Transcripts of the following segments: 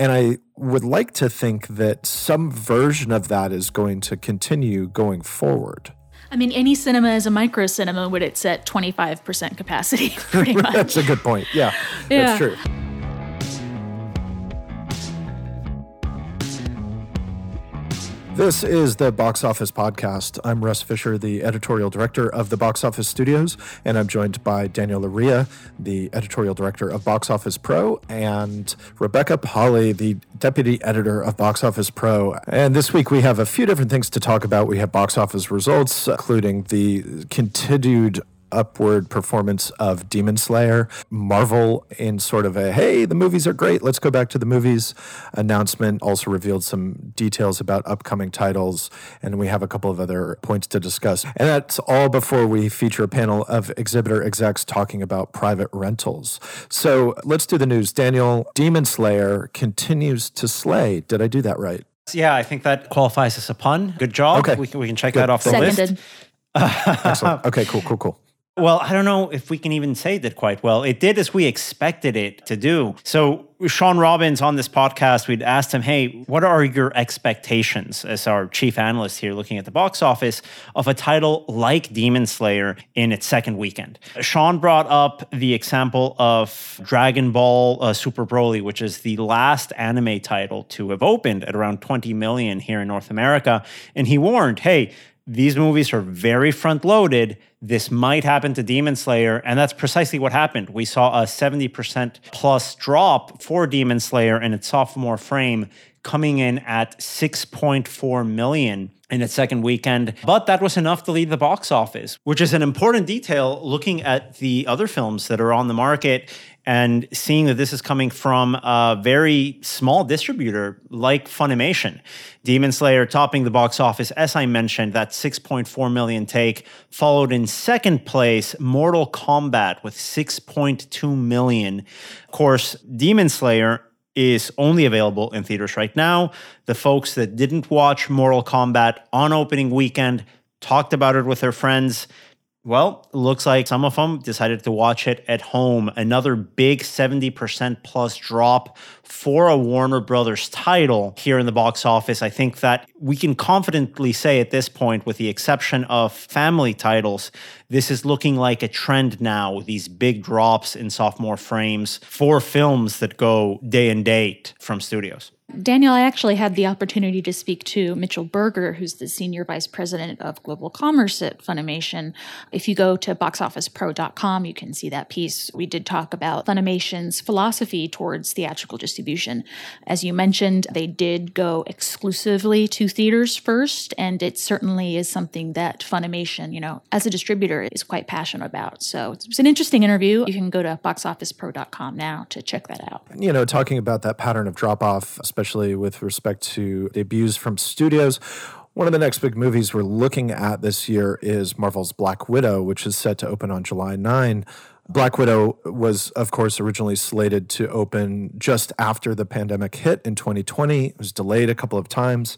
And I would like to think that some version of that is going to continue going forward. I mean, any cinema is a micro cinema when it's at 25% capacity, pretty much. that's a good point. Yeah, Yeah. that's true. This is the Box Office Podcast. I'm Russ Fisher, the editorial director of the Box Office Studios, and I'm joined by Daniel Loria, the editorial director of Box Office Pro, and Rebecca Pahle, the deputy editor of Box Office Pro. And this week we have a few different things to talk about. We have box office results, including the continued upward performance of Demon Slayer, Marvel in sort of a hey, the movies are great, let's go back to the movies announcement. Also revealed some details about upcoming titles, and we have a couple of other points to discuss. And that's all before we feature a panel of exhibitor execs talking about private rentals. So let's do the news. Daniel, Demon Slayer continues to slay. Did I do that right? Yeah, I think that qualifies as a pun. Good job. Okay. We can, we can check Good. that off the Seconded. list. Excellent. Okay, cool, cool, cool. Well, I don't know if we can even say did quite well. It did as we expected it to do. So, Shawn Robbins on this podcast, we'd asked him, Hey, what are your expectations as our chief analyst here looking at the box office of a title like Demon Slayer in its second weekend? Shawn brought up the example of Dragon Ball uh, Super Broly, which is the last anime title to have opened at around 20 million here in North America. And he warned, Hey, these movies are very front loaded. This might happen to Demon Slayer. And that's precisely what happened. We saw a 70% plus drop for Demon Slayer in its sophomore frame, coming in at 6.4 million in its second weekend. But that was enough to lead the box office, which is an important detail looking at the other films that are on the market and seeing that this is coming from a very small distributor like Funimation. Demon Slayer topping the box office, as I mentioned, that 6.4 million take, followed in second place Mortal Kombat with 6.2 million. Of course, Demon Slayer is only available in theaters right now. The folks that didn't watch Mortal Kombat on opening weekend talked about it with their friends. Well, looks like some of them decided to watch it at home. Another big 70% plus drop for a Warner Brothers title here in the box office. I think that we can confidently say at this point, with the exception of family titles, this is looking like a trend now. These big drops in sophomore frames for films that go day and date from studios. Daniel, I actually had the opportunity to speak to Mitchell Berger, who's the Senior Vice President of Global Commerce at Funimation. If you go to boxofficepro.com, you can see that piece. We did talk about Funimation's philosophy towards theatrical distribution. As you mentioned, they did go exclusively to theaters first, and it certainly is something that Funimation, you know, as a distributor, is quite passionate about. So it's an interesting interview. You can go to boxofficepro.com now to check that out. you know, talking about that pattern of drop off, especially with respect to debuts from studios. One of the next big movies we're looking at this year is Marvel's Black Widow, which is set to open on July 9. Black Widow was, of course, originally slated to open just after the pandemic hit in 2020. It was delayed a couple of times.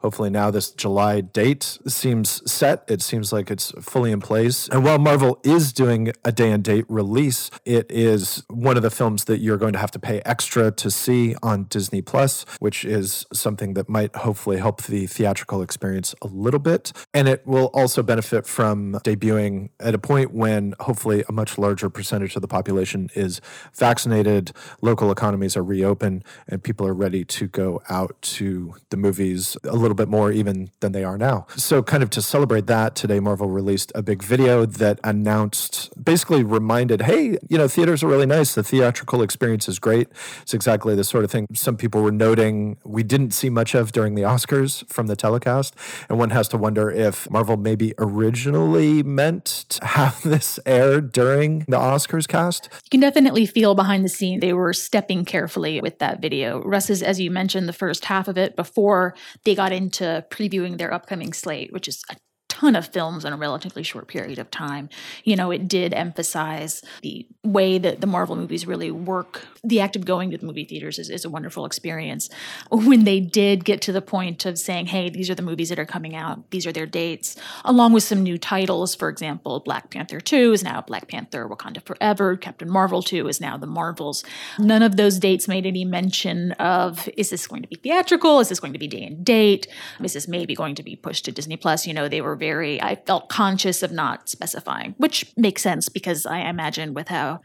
Hopefully, now this July date seems set. It seems like it's fully in place. And while Marvel is doing a day and date release, it is one of the films that you're going to have to pay extra to see on Disney Plus, which is something that might hopefully help the theatrical experience a little bit. And it will also benefit from debuting at a point when hopefully a much larger percentage of the population is vaccinated, local economies are reopened, and people are ready to go out to the movies a little bit more even than they are now. So, kind of to celebrate that, today Marvel released a big video that announced, basically reminded, hey, you know, theaters are really nice. The theatrical experience is great. It's exactly the sort of thing some people were noting we didn't see much of during the Oscars from the telecast. And one has to wonder if Marvel maybe originally meant to have this air during the Oscars cast. You can definitely feel behind the scene they were stepping carefully with that video. Russ is, as you mentioned, the first half of it before they got into previewing their upcoming slate, which is a ton of films in a relatively short period of time. You know, it did emphasize the way that the Marvel movies really work. The act of going to the movie theaters is, is a wonderful experience. When they did get to the point of saying, hey, these are the movies that are coming out, these are their dates, along with some new titles, for example, Black Panther 2 is now Black Panther Wakanda Forever, Captain Marvel 2 is now The Marvels. None of those dates made any mention of is this going to be theatrical? Is this going to be day and date? Is this maybe going to be pushed to Disney Plus? You know, they were very, I felt conscious of not specifying, which makes sense because I imagine with how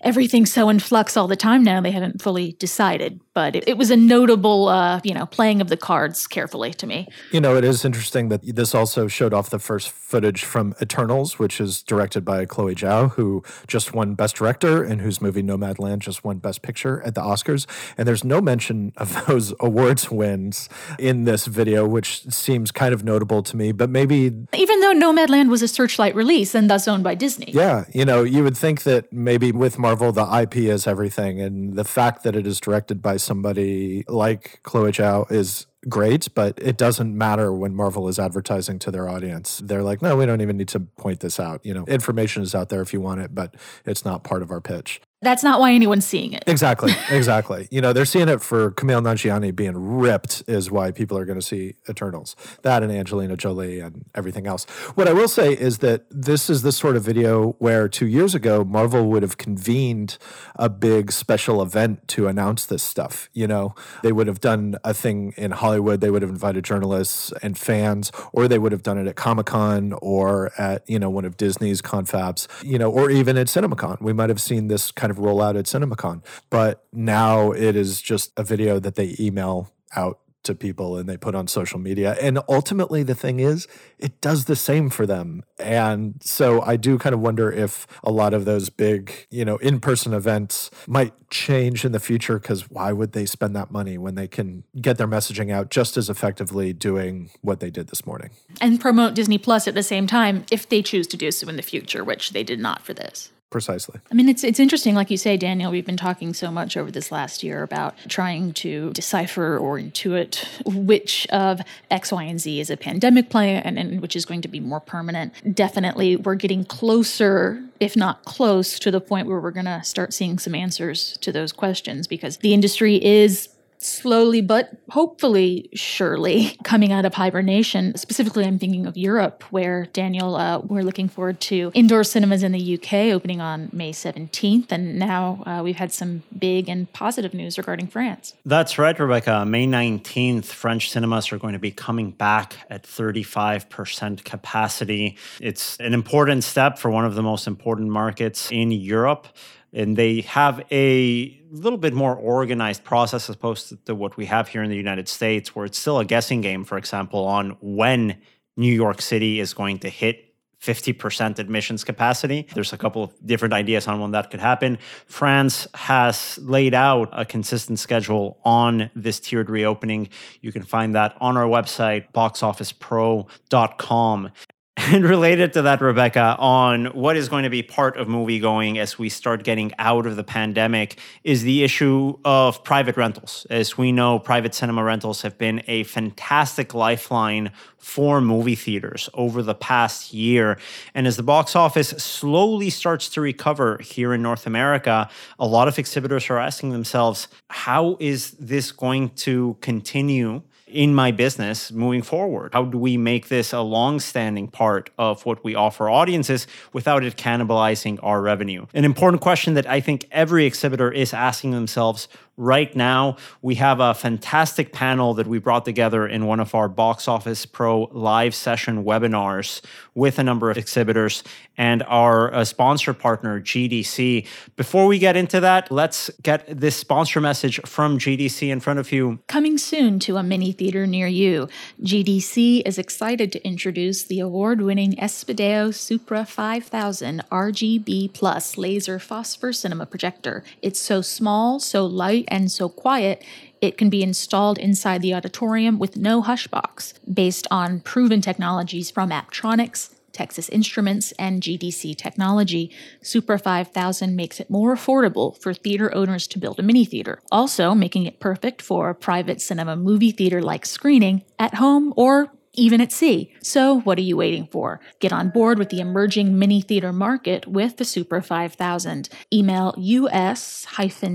everything's so in flux all the time now, they haven't fully decided. But it, it was a notable, uh, you know, playing of the cards carefully to me. You know, it is interesting that this also showed off the first footage from Eternals, which is directed by Chloe Zhao, who just won Best Director and whose movie Nomadland just won Best Picture at the Oscars. And there's no mention of those awards wins in this video, which seems kind of notable to me. But maybe. Even though Nomadland was a Searchlight release and thus owned by Disney. Yeah. You know, you would think that maybe with Marvel, the IP is everything. And the fact that it is directed by somebody like Chloe Zhao is great, but it doesn't matter when Marvel is advertising to their audience. They're like, no, we don't even need to point this out. You know, information is out there if you want it, but it's not part of our pitch. That's not why anyone's seeing it. Exactly, exactly. you know, they're seeing it for Kumail Nanjiani being ripped is why people are going to see Eternals. That and Angelina Jolie and everything else. What I will say is that this is the sort of video where two years ago Marvel would have convened a big special event to announce this stuff. You know, they would have done a thing in Hollywood. They would have invited journalists and fans, or they would have done it at Comic Con or at you know one of Disney's confabs. You know, or even at CinemaCon. We might have seen this kind kind of roll out at CinemaCon. But now it is just a video that they email out to people and they put on social media. And ultimately, the thing is, it does the same for them. And so I do kind of wonder if a lot of those big, you know, in person events might change in the future because why would they spend that money when they can get their messaging out just as effectively doing what they did this morning? And promote Disney Plus at the same time if they choose to do so in the future, which they did not for this. Precisely. I mean, it's it's interesting, like you say, Daniel. We've been talking so much over this last year about trying to decipher or intuit which of X, Y, and Z is a pandemic play and, and which is going to be more permanent. Definitely, we're getting closer, if not close, to the point where we're going to start seeing some answers to those questions because the industry is slowly but hopefully surely coming out of hibernation. Specifically, I'm thinking of Europe, where Daniel, uh, we're looking forward to indoor cinemas in the UK opening on May 17th. And now uh, we've had some big and positive news regarding France. That's right, Rebecca. May 19th, French cinemas are going to be coming back at 35% capacity. It's an important step for one of the most important markets in Europe and they have a little bit more organized process as opposed to what we have here in the United States, where it's still a guessing game, for example, on when New York City is going to hit 50% admissions capacity. There's a couple of different ideas on when that could happen. France has laid out a consistent schedule on this tiered reopening. You can find that on our website, boxofficepro.com. And related to that, Rebecca, on what is going to be part of movie going as we start getting out of the pandemic is the issue of private rentals. As we know, private cinema rentals have been a fantastic lifeline for movie theaters over the past year. And as the box office slowly starts to recover here in North America, a lot of exhibitors are asking themselves, how is this going to continue? In my business moving forward? How do we make this a long-standing part of what we offer audiences without it cannibalizing our revenue? An important question that I think every exhibitor is asking themselves right now. We have a fantastic panel that we brought together in one of our Box Office Pro live session webinars with a number of exhibitors and our uh, sponsor partner, GDC. Before we get into that, let's get this sponsor message from GDC in front of you. Coming soon to a mini theater near you, GDC is excited to introduce the award winning Espideo Supra 5000 RGB Plus laser phosphor cinema projector. It's so small, so light, and so quiet, it can be installed inside the auditorium with no hush box, based on proven technologies from Appotronics, Texas Instruments, and GDC Technology. Supra 5000 makes it more affordable for theater owners to build a mini theater, also making it perfect for private cinema movie theater like screening at home or even at sea. So, what are you waiting for? Get on board with the emerging mini theater market with the Super 5000. Email us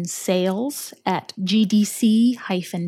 sales at gdc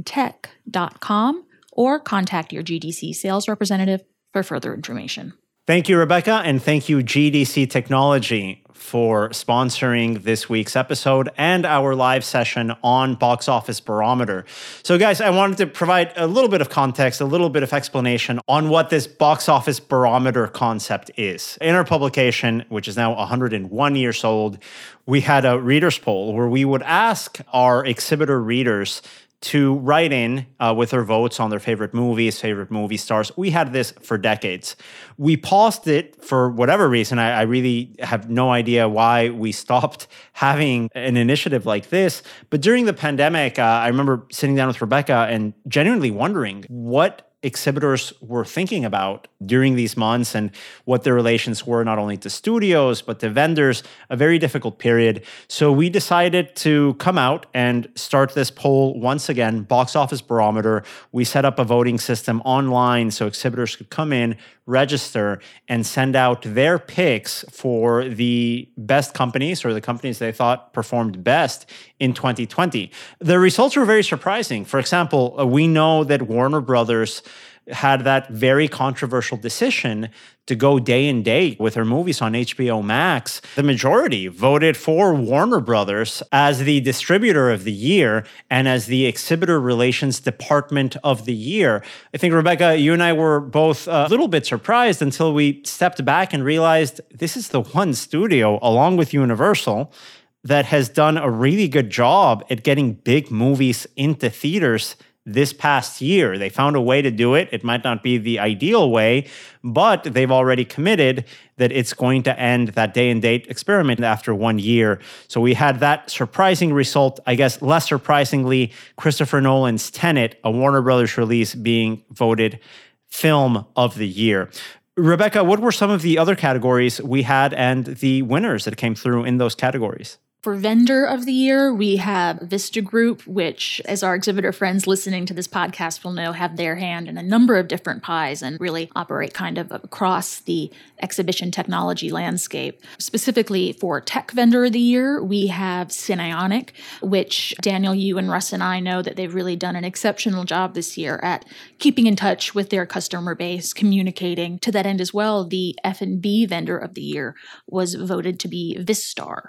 tech.com or contact your GDC sales representative for further information. Thank you, Rebecca, and thank you, GDC Technology, for sponsoring this week's episode and our live session on Box Office Barometer. So, guys, I wanted to provide a little bit of context, a little bit of explanation on what this Box Office Barometer concept is. In our publication, which is now 101 years old, we had a readers poll where we would ask our exhibitor readers to write in uh, with their votes on their favorite movies, favorite movie stars. We had this for decades. We paused it for whatever reason. I, I, really have no idea why we stopped having an initiative like this. But during the pandemic, uh, I remember sitting down with Rebecca and genuinely wondering what exhibitors were thinking about during these months and what their relations were not only to studios but to vendors a very difficult period so we decided to come out and start this poll once again box office barometer we set up a voting system online so exhibitors could come in register and send out their picks for the best companies or the companies they thought performed best in 2020. The results were very surprising. For example, uh, we know that Warner Brothers had that very controversial decision to go day and date with her movies on HBO Max. The majority voted for Warner Brothers as the distributor of the year and as the exhibitor relations department of the year. I think, Rebecca, you and I were both a little bit surprised until we stepped back and realized this is the one studio, along with Universal, that has done a really good job at getting big movies into theaters this past year. They found a way to do it. It might not be the ideal way, but they've already committed that it's going to end that day and date experiment after one year. So we had that surprising result. I guess less surprisingly, Christopher Nolan's Tenet, a Warner Brothers release, being voted film of the year. Rebecca, what were some of the other categories we had and the winners that came through in those categories? For vendor of the year, we have Vista Group, which, as our exhibitor friends listening to this podcast will know, have their hand in a number of different pies and really operate kind of across the exhibition technology landscape. Specifically for tech vendor of the year, we have Cinionic, which Daniel, you and Russ and I know that they've really done an exceptional job this year at keeping in touch with their customer base, communicating. To that end as well, the F&B vendor of the year was voted to be Vistar.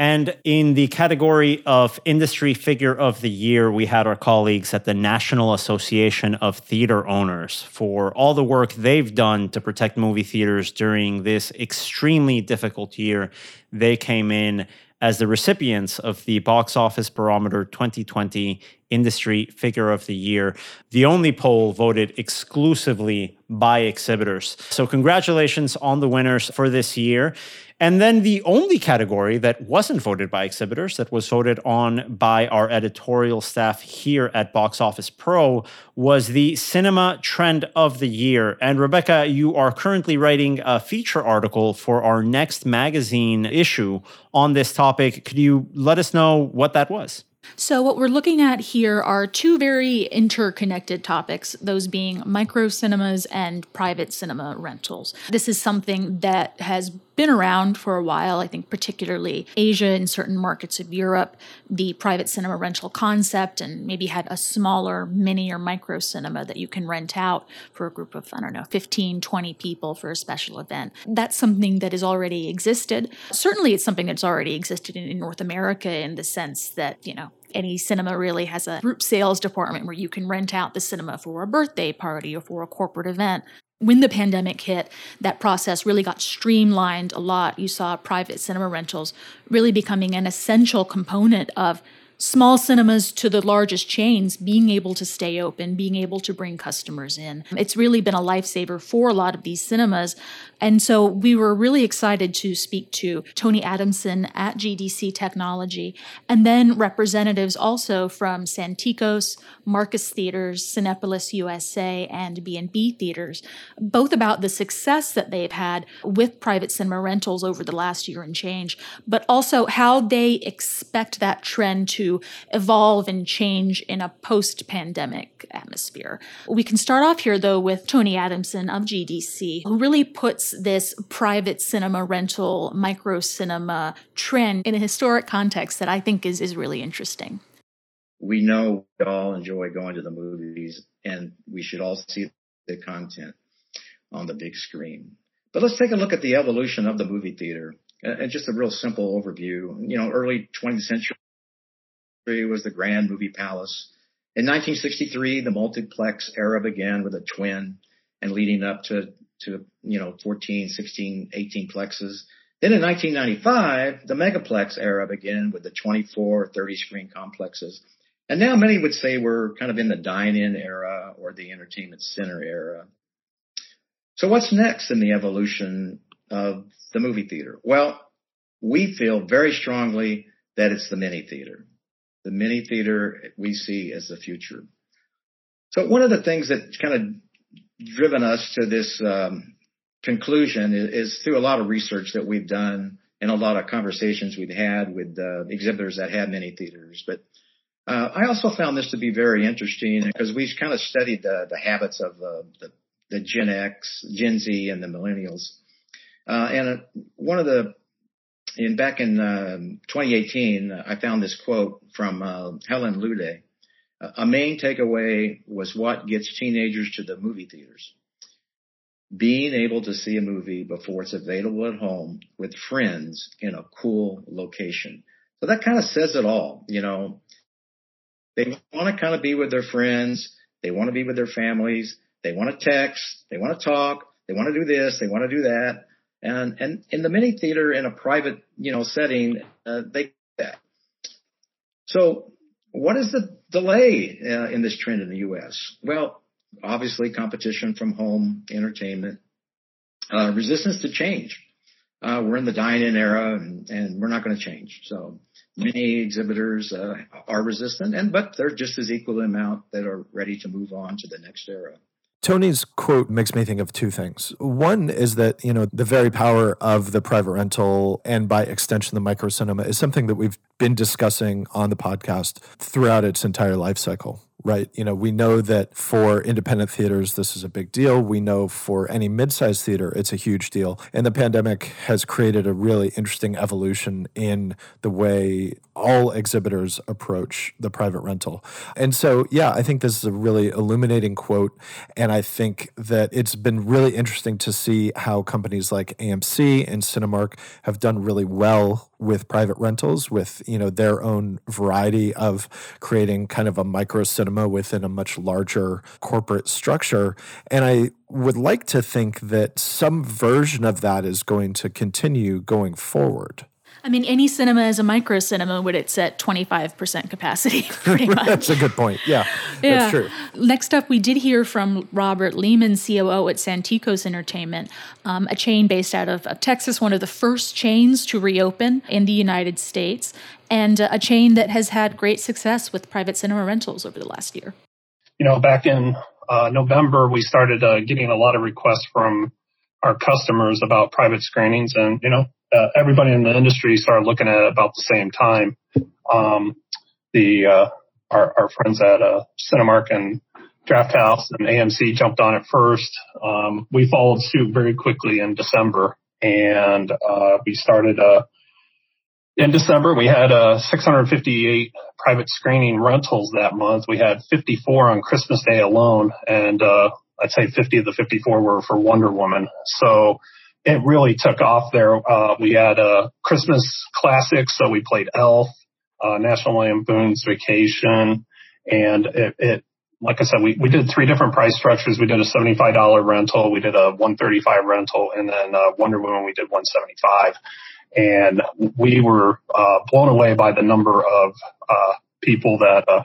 And in the category of industry figure of the year, we had our colleagues at the National Association of Theater Owners for all the work they've done to protect movie theaters during this extremely difficult year. They came in as the recipients of the Box Office Barometer 2020 Industry Figure of the Year, the only poll voted exclusively by exhibitors. So, congratulations on the winners for this year. And then the only category that wasn't voted by exhibitors, that was voted on by our editorial staff here at Box Office Pro, was the cinema trend of the year. And Rebecca, you are currently writing a feature article for our next magazine issue on this topic. Could you let us know what that was? So, what we're looking at here are two very interconnected topics, those being micro cinemas and private cinema rentals. This is something that has been around for a while. I think, particularly Asia and certain markets of Europe, the private cinema rental concept, and maybe had a smaller mini or micro cinema that you can rent out for a group of, I don't know, 15, 20 people for a special event. That's something that has already existed. Certainly, it's something that's already existed in, in North America in the sense that, you know, any cinema really has a group sales department where you can rent out the cinema for a birthday party or for a corporate event. When the pandemic hit, that process really got streamlined a lot. You saw private cinema rentals really becoming an essential component of small cinemas to the largest chains being able to stay open, being able to bring customers in. It's really been a lifesaver for a lot of these cinemas. And so we were really excited to speak to Tony Adamson at GDC Technology and then representatives also from Santikos, Marcus Theaters, Cinepolis USA, and B&B Theaters, both about the success that they've had with private cinema rentals over the last year and change, but also how they expect that trend to evolve and change in a post pandemic atmosphere. We can start off here, though, with Tony Adamson of GDC, who really puts this private cinema rental, micro cinema trend in a historic context that I think is, is really interesting. We know we all enjoy going to the movies, and we should all see the content on the big screen. But let's take a look at the evolution of the movie theater and just a real simple overview. You know, early 20th century was the Grand Movie Palace. In 1963, the multiplex era began with a twin and leading up to, to, you know, 14, 16, 18 plexes. Then in 1995, the megaplex era began with the 24, 30 screen complexes. And now many would say we're kind of in the dine-in era or the entertainment center era. So what's next in the evolution of the movie theater? Well, we feel very strongly that it's the mini theater. The mini theater we see as the future. So one of the things that kind of driven us to this um, conclusion is, is, through a lot of research that we've done and a lot of conversations we've had with uh, exhibitors that have mini theaters. But uh, I also found this to be very interesting because we've kind of studied the, the habits of uh, the, the Gen X, Gen Z, and the millennials. Uh, and one of the, in back in um, 2018, I found this quote from uh, Helen Lude. A main takeaway was what gets teenagers to the movie theaters. Being able to see a movie before it's available at home with friends in a cool location. So that kind of says it all. You know, they want to kind of be with their friends. They want to be with their families. They want to text. They want to talk. They want to do this. They want to do that. And, and in the mini theater in a private, you know, setting, uh, they that. So what is the delay uh, in this trend in the U.S.? Well, obviously competition from home entertainment, uh, resistance to change. Uh, we're in the dine-in era and, and we're not going to change. So many exhibitors uh, are resistant and, but they're just as equal amount that are ready to move on to the next era. Tony's quote makes me think of two things. One is that, you know, the very power of the private rental and by extension the micro cinema is something that we've been discussing on the podcast throughout its entire life cycle right? You know, we know that for independent theaters, this is a big deal. We know for any mid-sized theater, it's a huge deal. And the pandemic has created a really interesting evolution in the way all exhibitors approach the private rental. And so, yeah, I think this is a really illuminating quote. And I think that it's been really interesting to see how companies like AMC and Cinemark have done really well with private rentals, with, you know, their own variety of creating kind of a micro cinema within a much larger corporate structure. And I would like to think that some version of that is going to continue going forward. I mean, any cinema is a micro cinema when it's at 25% capacity, pretty much. that's a good point. Yeah, yeah, that's true. Next up, we did hear from Robert Lehman, COO at Santikos Entertainment, um, a chain based out of, of, Texas, one of the first chains to reopen in the United States, and uh, a chain that has had great success with private cinema rentals over the last year. You know, back in uh, November, we started uh, getting a lot of requests from our customers about private screenings, and you know, uh, everybody in the industry started looking at it about the same time. Um, the uh, our, our, friends at uh, Cinemark and Drafthouse and AMC jumped on it first. Um, we followed suit very quickly in December, and uh, we started. Uh, in December, we had uh, 658 private screening rentals that month. We had 54 on Christmas Day alone, and I'd say 50 of the 54 were for Wonder Woman. So it really took off there. Uh, we had a Christmas classic, so we played Elf, uh, National Lampoon's Vacation, and it, it, like I said, we, we did three different price structures. We did a $75 rental, we did a 135 rental, and then uh, Wonder Woman we did 175. And we were uh, blown away by the number of uh, people that uh,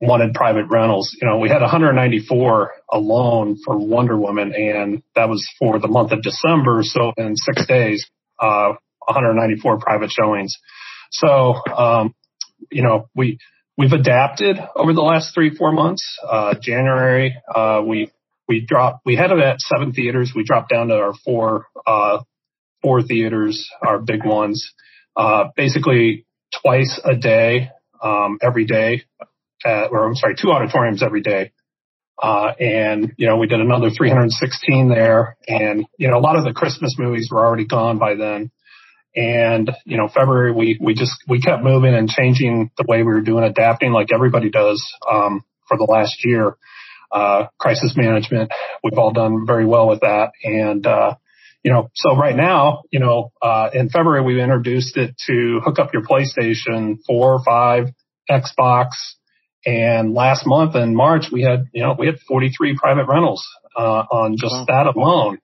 wanted private rentals. You know, we had 194 alone for Wonder Woman, and that was for the month of December. So in six days, uh, 194 private showings. So, um, you know, we we've adapted over the last three four months. Uh, January, uh, we we dropped. We had it at seven theaters. We dropped down to our four uh, four theaters, our big ones. Uh, basically, twice a day um, every day, at, or I'm sorry, two auditoriums every day. Uh, and, you know, we did another 316 there. And, you know, a lot of the Christmas movies were already gone by then. And, you know, February, we, we just, we kept moving and changing the way we were doing, adapting like everybody does, um, for the last year. Uh, crisis management, we've all done very well with that. And, uh, you know, so right now, you know, uh, in February, we introduced it to hook up your PlayStation 4, 5, Xbox, and last month in March, we had, you know, we had 43 private rentals, uh, on just wow. that alone.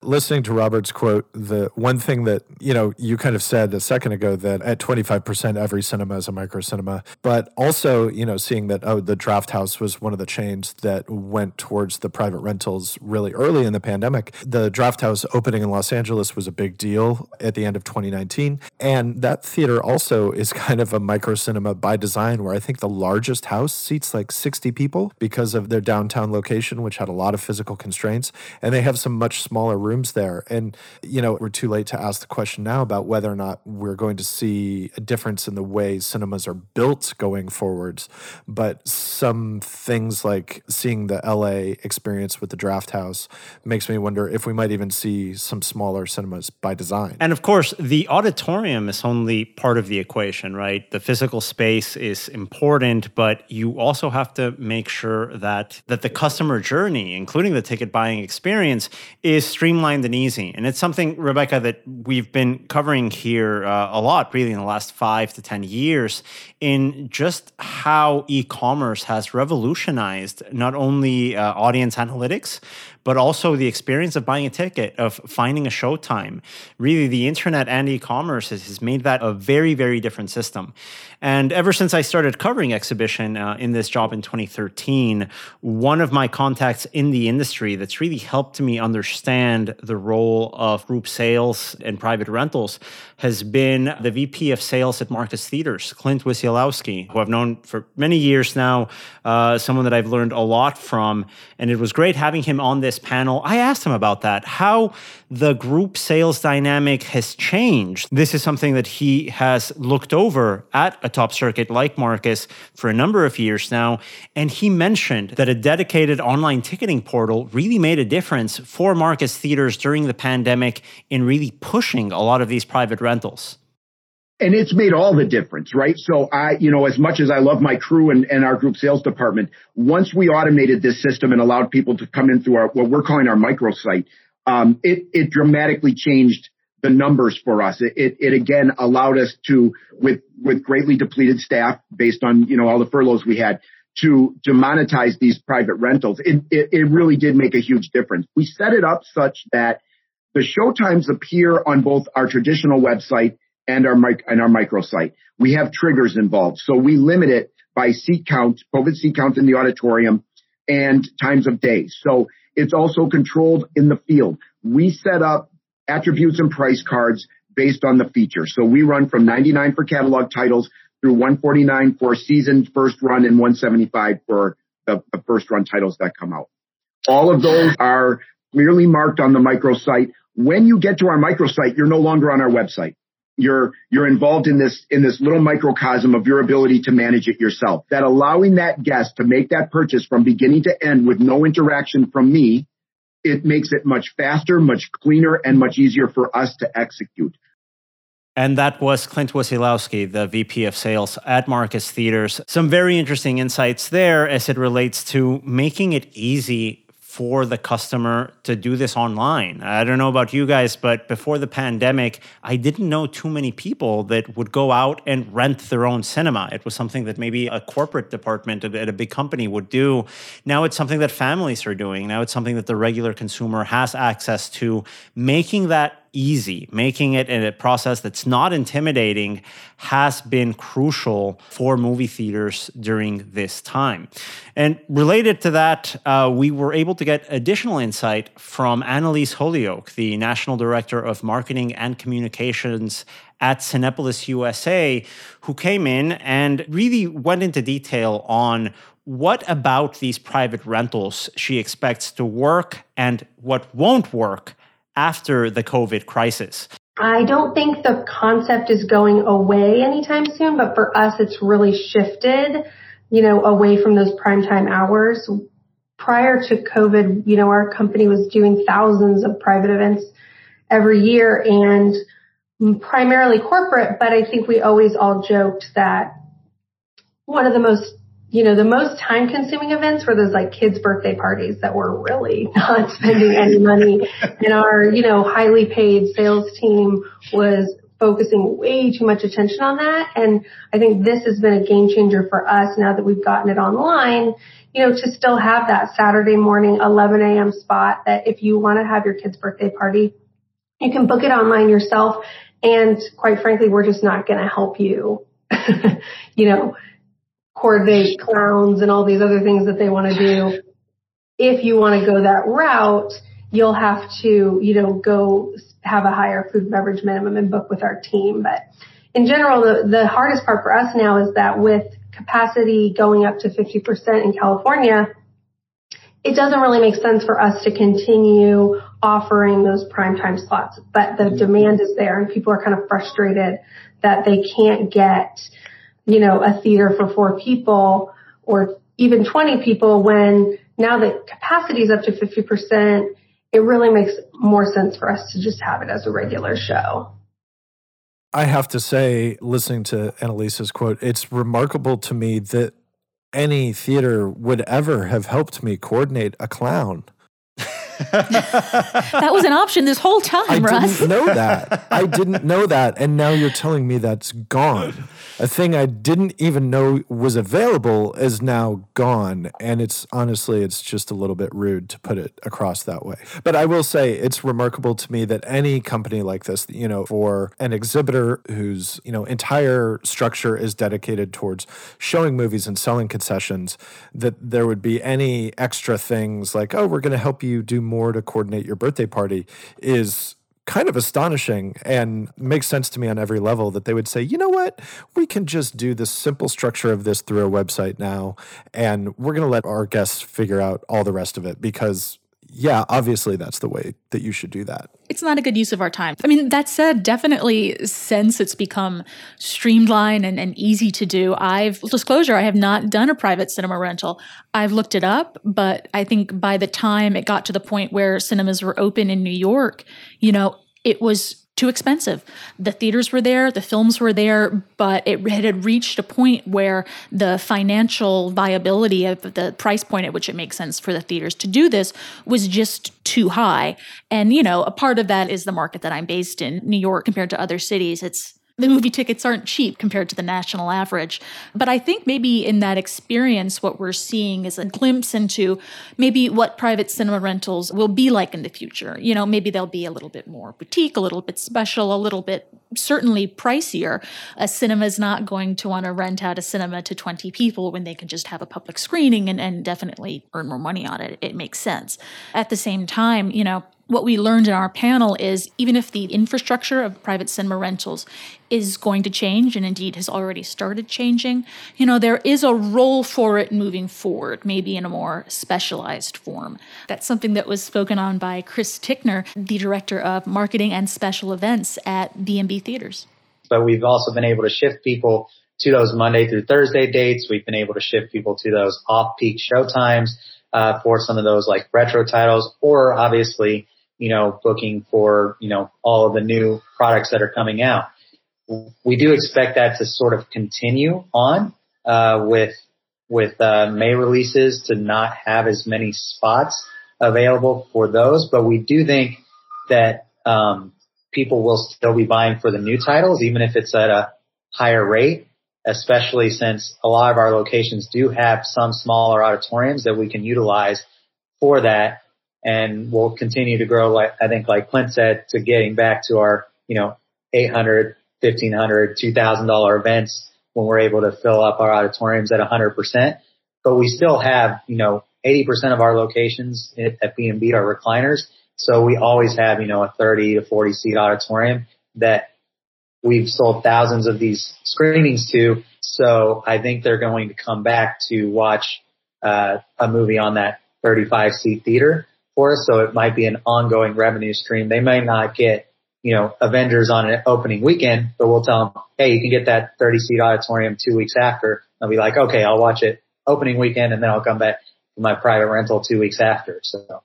Listening to Robert's quote, the one thing that, you know, you kind of said a second ago that at 25% every cinema is a micro cinema, but also, you know, seeing that, oh, the Drafthouse was one of the chains that went towards the private rentals really early in the pandemic. The Drafthouse opening in Los Angeles was a big deal at the end of 2019. And that theater also is kind of a micro cinema by design, where I think the largest house seats like 60 people because of their downtown location, which had a lot of physical constraints. And they have some much smaller rooms there. And, you know, we're too late to ask the question now about whether or not we're going to see a difference in the way cinemas are built going forwards. But some things like seeing the LA experience with the Drafthouse makes me wonder if we might even see some smaller cinemas by design. And of course, the auditorium is only part of the equation, right? The physical space is important, but you also have to make sure that that the customer journey, including the ticket buying experience, is streamlined streamlined and easy. And it's something, Rebecca, that we've been covering here uh, a lot, really, in the last five to 10 years, in just how e commerce has revolutionized not only uh, audience analytics, but also the experience of buying a ticket, of finding a showtime. Really, the internet and e commerce has, made that a very, very different system. And ever since I started covering exhibition uh, in this job in 2013, one of my contacts in the industry that's really helped me understand the role of group sales and private rentals has been the VP of sales at Marcus Theaters, Clint Wisialowski, who I've known for many years now, uh, someone that I've learned a lot from. And it was great having him on this panel, I asked him about that, how the group sales dynamic has changed. This is something that he has looked over at a top circuit like Marcus for a number of years now. And he mentioned that a dedicated online ticketing portal really made a difference for Marcus theaters during the pandemic in really pushing a lot of these private rentals and it's made all the difference, right? So I, you know, as much as I love my crew and, and our group sales department, once we automated this system and allowed people to come in through our, what we're calling our microsite, um, it, it dramatically changed the numbers for us. It, it, it, again allowed us to, with, with greatly depleted staff based on, you know, all the furloughs we had to, to monetize these private rentals. It, it, it really did make a huge difference. We set it up such that the show times appear on both our traditional website and our mic and our microsite. We have triggers involved. So we limit it by seat count, COVID seat count in the auditorium and times of day. So it's also controlled in the field. We set up attributes and price cards based on the feature. So we run from 99 for catalog titles through 149 for season first run and 175 for the, the first run titles that come out. All of those are clearly marked on the microsite. When you get to our microsite, you're no longer on our website you're you're involved in this in this little microcosm of your ability to manage it yourself. That allowing that guest to make that purchase from beginning to end with no interaction from me, it makes it much faster, much cleaner, and much easier for us to execute. And that was Clint Wisialowski, the VP of Sales at Marcus Theaters. Some very interesting insights there as it relates to making it easy for the customer to do this online. I don't know about you guys, but before the pandemic, I didn't know too many people that would go out and rent their own cinema. It was something that maybe a corporate department at a big company would do. Now it's something that families are doing. Now it's something that the regular consumer has access to. Making that easy. Making it in a process that's not intimidating has been crucial for movie theaters during this time. And related to that, uh, we were able to get additional insight from Annalisa Holyoke, the National Director of Marketing and Communications at Cinepolis USA, who came in and really went into detail on what about these private rentals she expects to work and what won't work after the COVID crisis. I don't think the concept is going away anytime soon, but for us, it's really shifted, you know, away from those primetime hours. Prior to COVID, you know, our company was doing thousands of private events every year and primarily corporate, but I think we always all joked that one of the most you know, the most time consuming events were those like kids birthday parties that were really not spending any money. and our, you know, highly paid sales team was focusing way too much attention on that. And I think this has been a game changer for us now that we've gotten it online, you know, to still have that Saturday morning 11 a.m. spot that if you want to have your kid's birthday party, you can book it online yourself. And quite frankly, we're just not going to help you, you know, coordinate clowns and all these other things that they want to do. If you want to go that route, you'll have to, you know, go have a higher food and beverage minimum and book with our team. But in general, the, the hardest part for us now is that with capacity going up to 50% in California, it doesn't really make sense for us to continue offering those prime time slots, but the mm-hmm. demand is there and people are kind of frustrated that they can't get you know, a theater for four people or even 20 people when now that capacity is up to 50%, it really makes more sense for us to just have it as a regular show. I have to say, listening to Annalisa's quote, it's remarkable to me that any theater would ever have helped me coordinate a clown. that was an option this whole time, I Russ. didn't know that. I didn't know that. And now you're telling me that's gone a thing I didn't even know was available is now gone. And it's honestly, it's just a little bit rude to put it across that way. But I will say it's remarkable to me that any company like this, you know, for an exhibitor whose, you know, entire structure is dedicated towards showing movies and selling concessions, that there would be any extra things like, oh, we're going to help you do more to coordinate your birthday party is kind of astonishing and makes sense to me on every level that they would say, you know what, we can just do the simple structure of this through a website now, and we're going to let our guests figure out all the rest of it because. Yeah, obviously that's the way that you should do that. It's not a good use of our time. I mean, that said, definitely since it's become streamlined and, and easy to do, I've disclosure, I have not done a private cinema rental. I've looked it up, but I think by the time it got to the point where cinemas were open in New York, you know, it was too expensive. The theaters were there, the films were there, but it had reached a point where the financial viability of the price point at which it makes sense for the theaters to do this was just too high. And, you know, a part of that is the market that I'm based in, New York, compared to other cities. It's the movie tickets aren't cheap compared to the national average. But I think maybe in that experience, what we're seeing is a glimpse into maybe what private cinema rentals will be like in the future. You know, maybe they'll be a little bit more boutique, a little bit special, a little bit certainly pricier. A cinema is not going to want to rent out a cinema to 20 people when they can just have a public screening and, and definitely earn more money on it. It makes sense. At the same time, you know, what we learned in our panel is even if the infrastructure of private cinema rentals is going to change and indeed has already started changing, you know, there is a role for it moving forward, maybe in a more specialized form. That's something that was spoken on by Chris Tickner, the director of marketing and special events at B&B Theaters. But we've also been able to shift people to those Monday through Thursday dates. We've been able to shift people to those off-peak show times uh, for some of those like retro titles, or obviously you know, booking for, you know, all of the new products that are coming out. We do expect that to sort of continue on, uh, with, with, uh, May releases to not have as many spots available for those, but we do think that, um, people will still be buying for the new titles, even if it's at a higher rate, especially since a lot of our locations do have some smaller auditoriums that we can utilize for that and we'll continue to grow. Like I think, like Clint said, to getting back to our you know 800, 1500, 2000 dollar events when we're able to fill up our auditoriums at 100 percent. But we still have you know 80 percent of our locations at B&B are recliners, so we always have you know a 30 to 40 seat auditorium that we've sold thousands of these screenings to. So I think they're going to come back to watch uh, a movie on that 35 seat theater So it might be an ongoing revenue stream. They may not get, you know, Avengers on an opening weekend, but we'll tell them, hey, you can get that 30 seat auditorium two weeks after. They'll be like, okay, I'll watch it opening weekend and then I'll come back for my private rental two weeks after. So.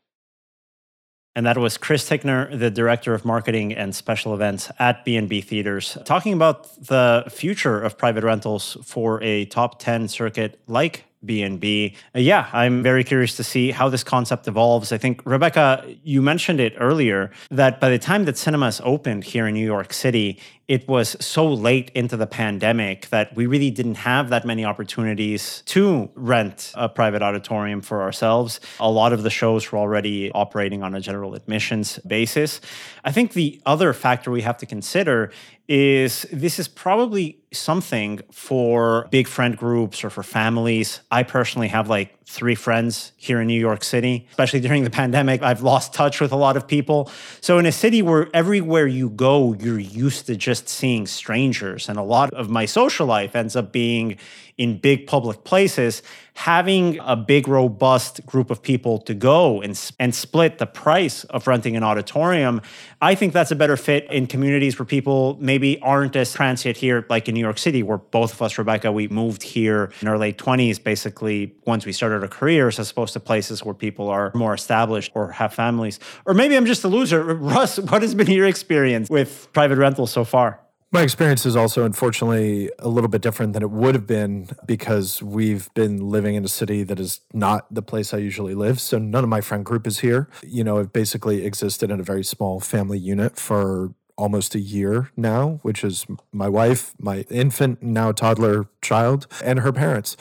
And that was Chris Tickner, the director of marketing and special events at B&B Theaters, talking about the future of private rentals for a top 10 circuit like B&B. Uh, yeah, I'm very curious to see how this concept evolves. I think Rebecca, you mentioned it earlier that by the time that cinemas opened here in New York City, it was so late into the pandemic that we really didn't have that many opportunities to rent a private auditorium for ourselves. A lot of the shows were already operating on a general admissions basis. I think the other factor we have to consider is this is probably something for big friend groups or for families. I personally have like three friends here in New York City, especially during the pandemic. I've lost touch with a lot of people. So, in a city where everywhere you go, you're used to just seeing strangers, and a lot of my social life ends up being in big public places, having a big, robust group of people to go and, and split the price of renting an auditorium, I think that's a better fit in communities where people maybe aren't as transient here, like in New York City, where both of us, Rebecca, we moved here in our late 20s, basically, once we started our careers, as opposed to places where people are more established or have families. Or maybe I'm just a loser. Russ, what has been your experience with private rentals so far? My experience is also, unfortunately, a little bit different than it would have been because we've been living in a city that is not the place I usually live. So none of my friend group is here. You know, I've basically existed in a very small family unit for almost a year now, which is my wife, my infant, now toddler child, and her parents.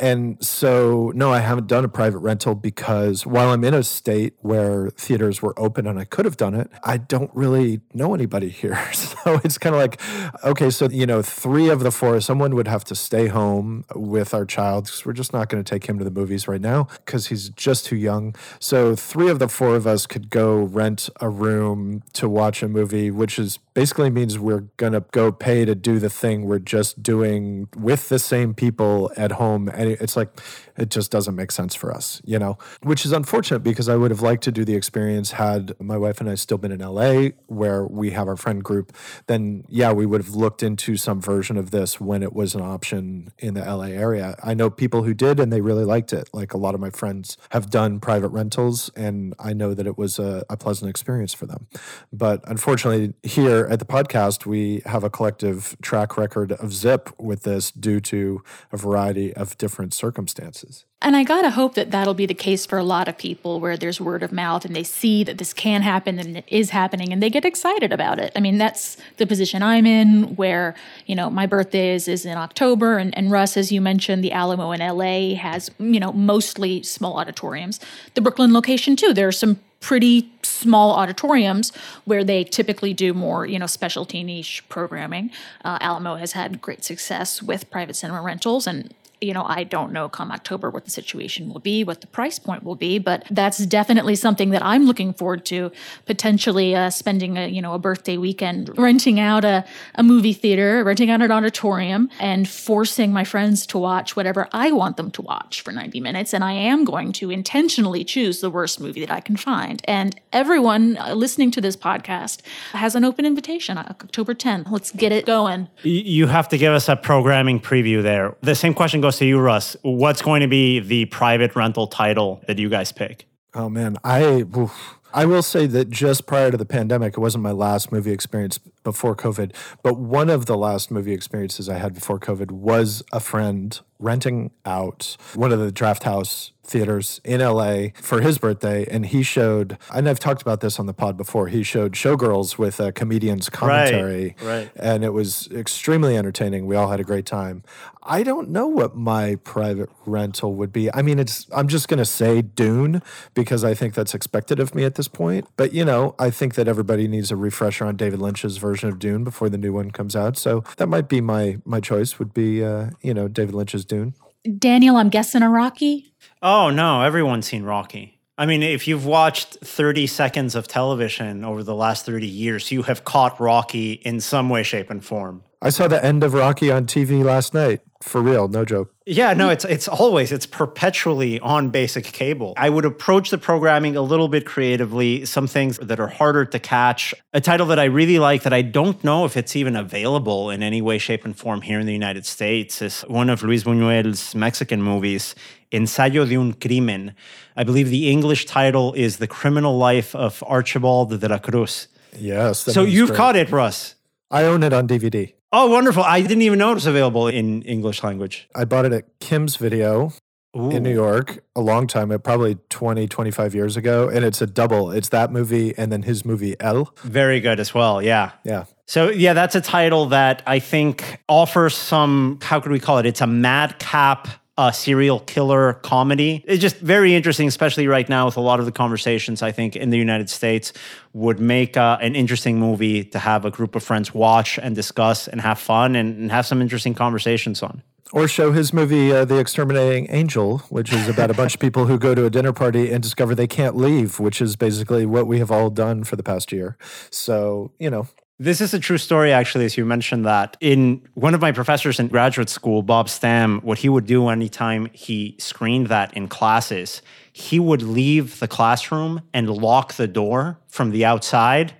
And so, no, I haven't done a private rental because while I'm in a state where theaters were open and I could have done it, I don't really know anybody here. So it's kind of like, okay, so, you know, three of the four, someone would have to stay home with our child because we're just not going to take him to the movies right now because he's just too young. So three of the four of us could go rent a room to watch a movie, which which is basically means we're to go pay to do the thing we're just doing with the same people at home. And it's like, it just doesn't make sense for us, you know, which is unfortunate because I would have liked to do the experience had my wife and I still been in LA where we have our friend group. Then, yeah, we would have looked into some version of this when it was an option in the LA area. I know people who did and they really liked it. Like a lot of my friends have done private rentals and I know that it was a, a pleasant experience for them. But unfortunately, here at the podcast, we have a collective track record of zip with this due to a variety of different circumstances. And I gotta hope that that'll be the case for a lot of people where there's word of mouth and they see that this can happen and it is happening and they get excited about it. I mean, that's the position I'm in where, you know, my birthday is, is in October and, and Russ, as you mentioned, the Alamo in LA has, you know, mostly small auditoriums. The Brooklyn location too, there are some pretty small auditoriums where they typically do more, you know, specialty niche programming. Uh, Alamo has had great success with private cinema rentals, and you know, I don't know come October what the situation will be, what the price point will be, but that's definitely something that I'm looking forward to potentially uh, spending a, you know, a birthday weekend renting out a, a movie theater, renting out an auditorium and forcing my friends to watch whatever I want them to watch for 90 minutes. And I am going to intentionally choose the worst movie that I can find. And everyone uh, listening to this podcast has an open invitation October 10th. Let's get it going. You have to give us a programming preview there. The same question goes to you, Russ. What's going to be the private rental title that you guys pick? Oh man, I oof. I will say that just prior to the pandemic, it wasn't my last movie experience before COVID, but one of the last movie experiences I had before COVID was a friend renting out one of the Drafthouse theaters in LA for his birthday. And he showed, and I've talked about this on the pod before, he showed Showgirls with a comedian's commentary. Right, right. And it was extremely entertaining. We all had a great time. I don't know what my private rental would be. I mean, it's, I'm just going to say Dune because I think that's expected of me at this point. But, you know, I think that everybody needs a refresher on David Lynch's version of Dune before the new one comes out. So that might be my, my choice would be, uh, you know, David Lynch's Dune. Daniel, I'm guessing a Rocky. Oh no, everyone's seen Rocky. I mean, if you've watched 30 seconds of television over the last 30 years, you have caught Rocky in some way, shape, and form. I saw the end of Rocky on TV last night. For real, no joke. Yeah, no, it's it's always it's perpetually on basic cable. I would approach the programming a little bit creatively, some things that are harder to catch. A title that I really like that I don't know if it's even available in any way shape and form here in the United States is one of Luis Buñuel's Mexican movies, Ensayo de un crimen. I believe the English title is The Criminal Life of Archibald de la Cruz. Yes. So you've great. caught it, Russ. I own it on DVD. Oh, wonderful. I didn't even know it was available in English language. I bought it at Kim's Video Ooh. in New York a long time, probably 20, 25 years ago. And it's a double. It's that movie and then his movie El. Very good as well. Yeah. Yeah. So, yeah, that's a title that I think offers some, how could we call it? It's a madcap a serial killer comedy. It's just very interesting, especially right now with a lot of the conversations I think in the United States would make uh, an interesting movie to have a group of friends watch and discuss and have fun and, and have some interesting conversations on. Or show his movie, uh, The Exterminating Angel, which is about a bunch of people who go to a dinner party and discover they can't leave, which is basically what we have all done for the past year. So, you know, this is a true story, actually, as you mentioned that. In one of my professors in graduate school, Bob Stam, what he would do anytime he screened that in classes, he would leave the classroom and lock the door from the outside.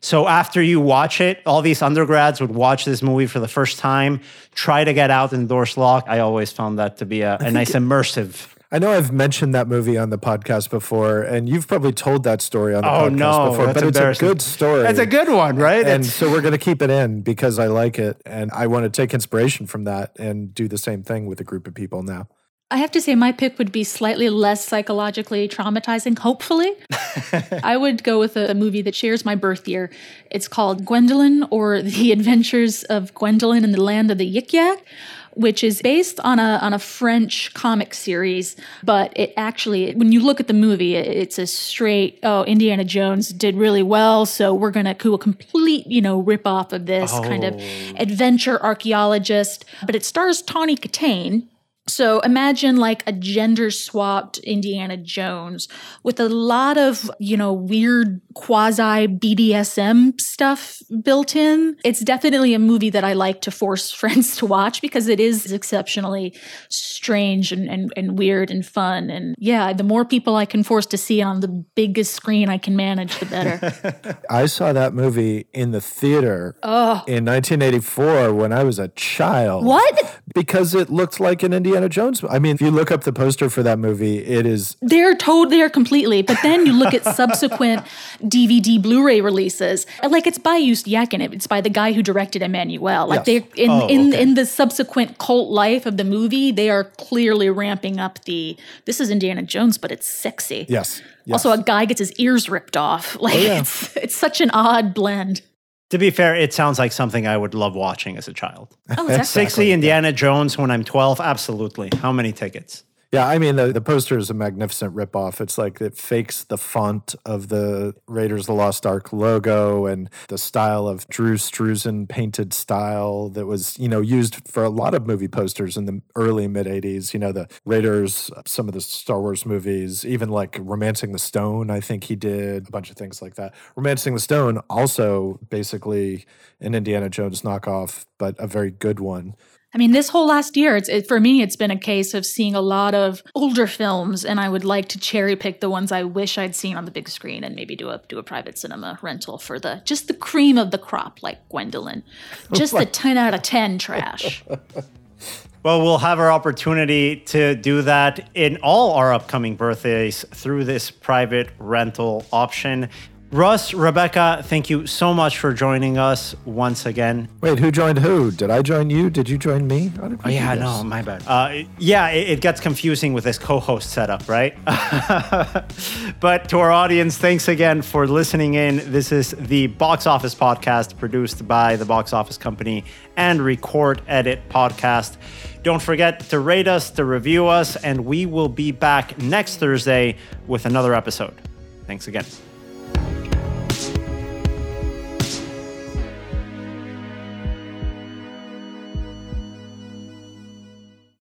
So after you watch it, all these undergrads would watch this movie for the first time, try to get out and the doors locked. I always found that to be a, a nice immersive I know I've mentioned that movie on the podcast before, and you've probably told that story on the oh, podcast no, before. But it's a good story. It's a good one, right? And it's... so we're going to keep it in because I like it, and I want to take inspiration from that and do the same thing with a group of people now. I have to say, my pick would be slightly less psychologically traumatizing, hopefully. I would go with a, a, movie that shares my birth year. It's called Gwendoline or The Adventures of Gwendoline in the Land of the Yik Yak which is based on a on a French comic series, but it actually when you look at the movie, it's a straight oh Indiana Jones did really well, so we're gonna do a complete you know rip off of this oh. kind of oh. adventure archaeologist. But it stars Tawny Kitaen, so imagine like a gender swapped Indiana Jones with a lot of, you know, weird quasi BDSM stuff built in. It's definitely a movie that I like to force friends to watch because it is exceptionally strange and, and, and weird and fun. And yeah, the more people I can force to see on the biggest screen I can manage, the better. I saw that movie in the theater oh. in 1984 when I was a child. What? Because it looked like an Indiana Indiana Jones. I mean, if you look up the poster for that movie, it is they're told they are completely. But then you look at subsequent DVD Blu-ray releases, like it's by Just Jaeckin. It's by the guy who directed Emmanuelle. Like yes. they in oh, in okay. in the subsequent cult life of the movie, they are clearly ramping up the. This is Indiana Jones, but it's sexy. Yes. yes. Also, a guy gets his ears ripped off. Like oh, yeah. it's it's such an odd blend. To be fair, it sounds like something I would love watching as a child. Oh, exactly. 60 Indiana Jones when I'm 12, absolutely. How many tickets? Yeah, I mean the, the poster is a magnificent ripoff. It's like it fakes the font of the Raiders of the Lost Ark logo and the style of Drew Struzan painted style that was, you know, used for a lot of movie posters in the early mid 80s. You know, the Raiders, some of the Star Wars movies, even like Romancing the Stone, I think he did a bunch of things like that. Romancing the Stone also basically an Indiana Jones knockoff, but a very good one. I mean, this whole last year, it's it, for me, it's been a case of seeing a lot of older films, and I would like to cherry pick the ones I wish I'd seen on the big screen, and maybe do a do a private cinema rental for the just the cream of the crop, like Gwendoline, just the ten out of ten trash. Well, we'll have our opportunity to do that in all our upcoming birthdays through this private rental option. Russ, Rebecca, thank you so much for joining us once again. Wait, who joined who? Did I join you? Did you join me? oh, yeah, no, my bad. Uh, yeah, it, it, gets confusing with this co host setup, right? but to our audience, thanks again for listening in. This is the Box Office Podcast produced by the Box Office Company and Record Edit Podcast. Don't forget to rate us, to review us, and we will be back next Thursday with another episode. Thanks again.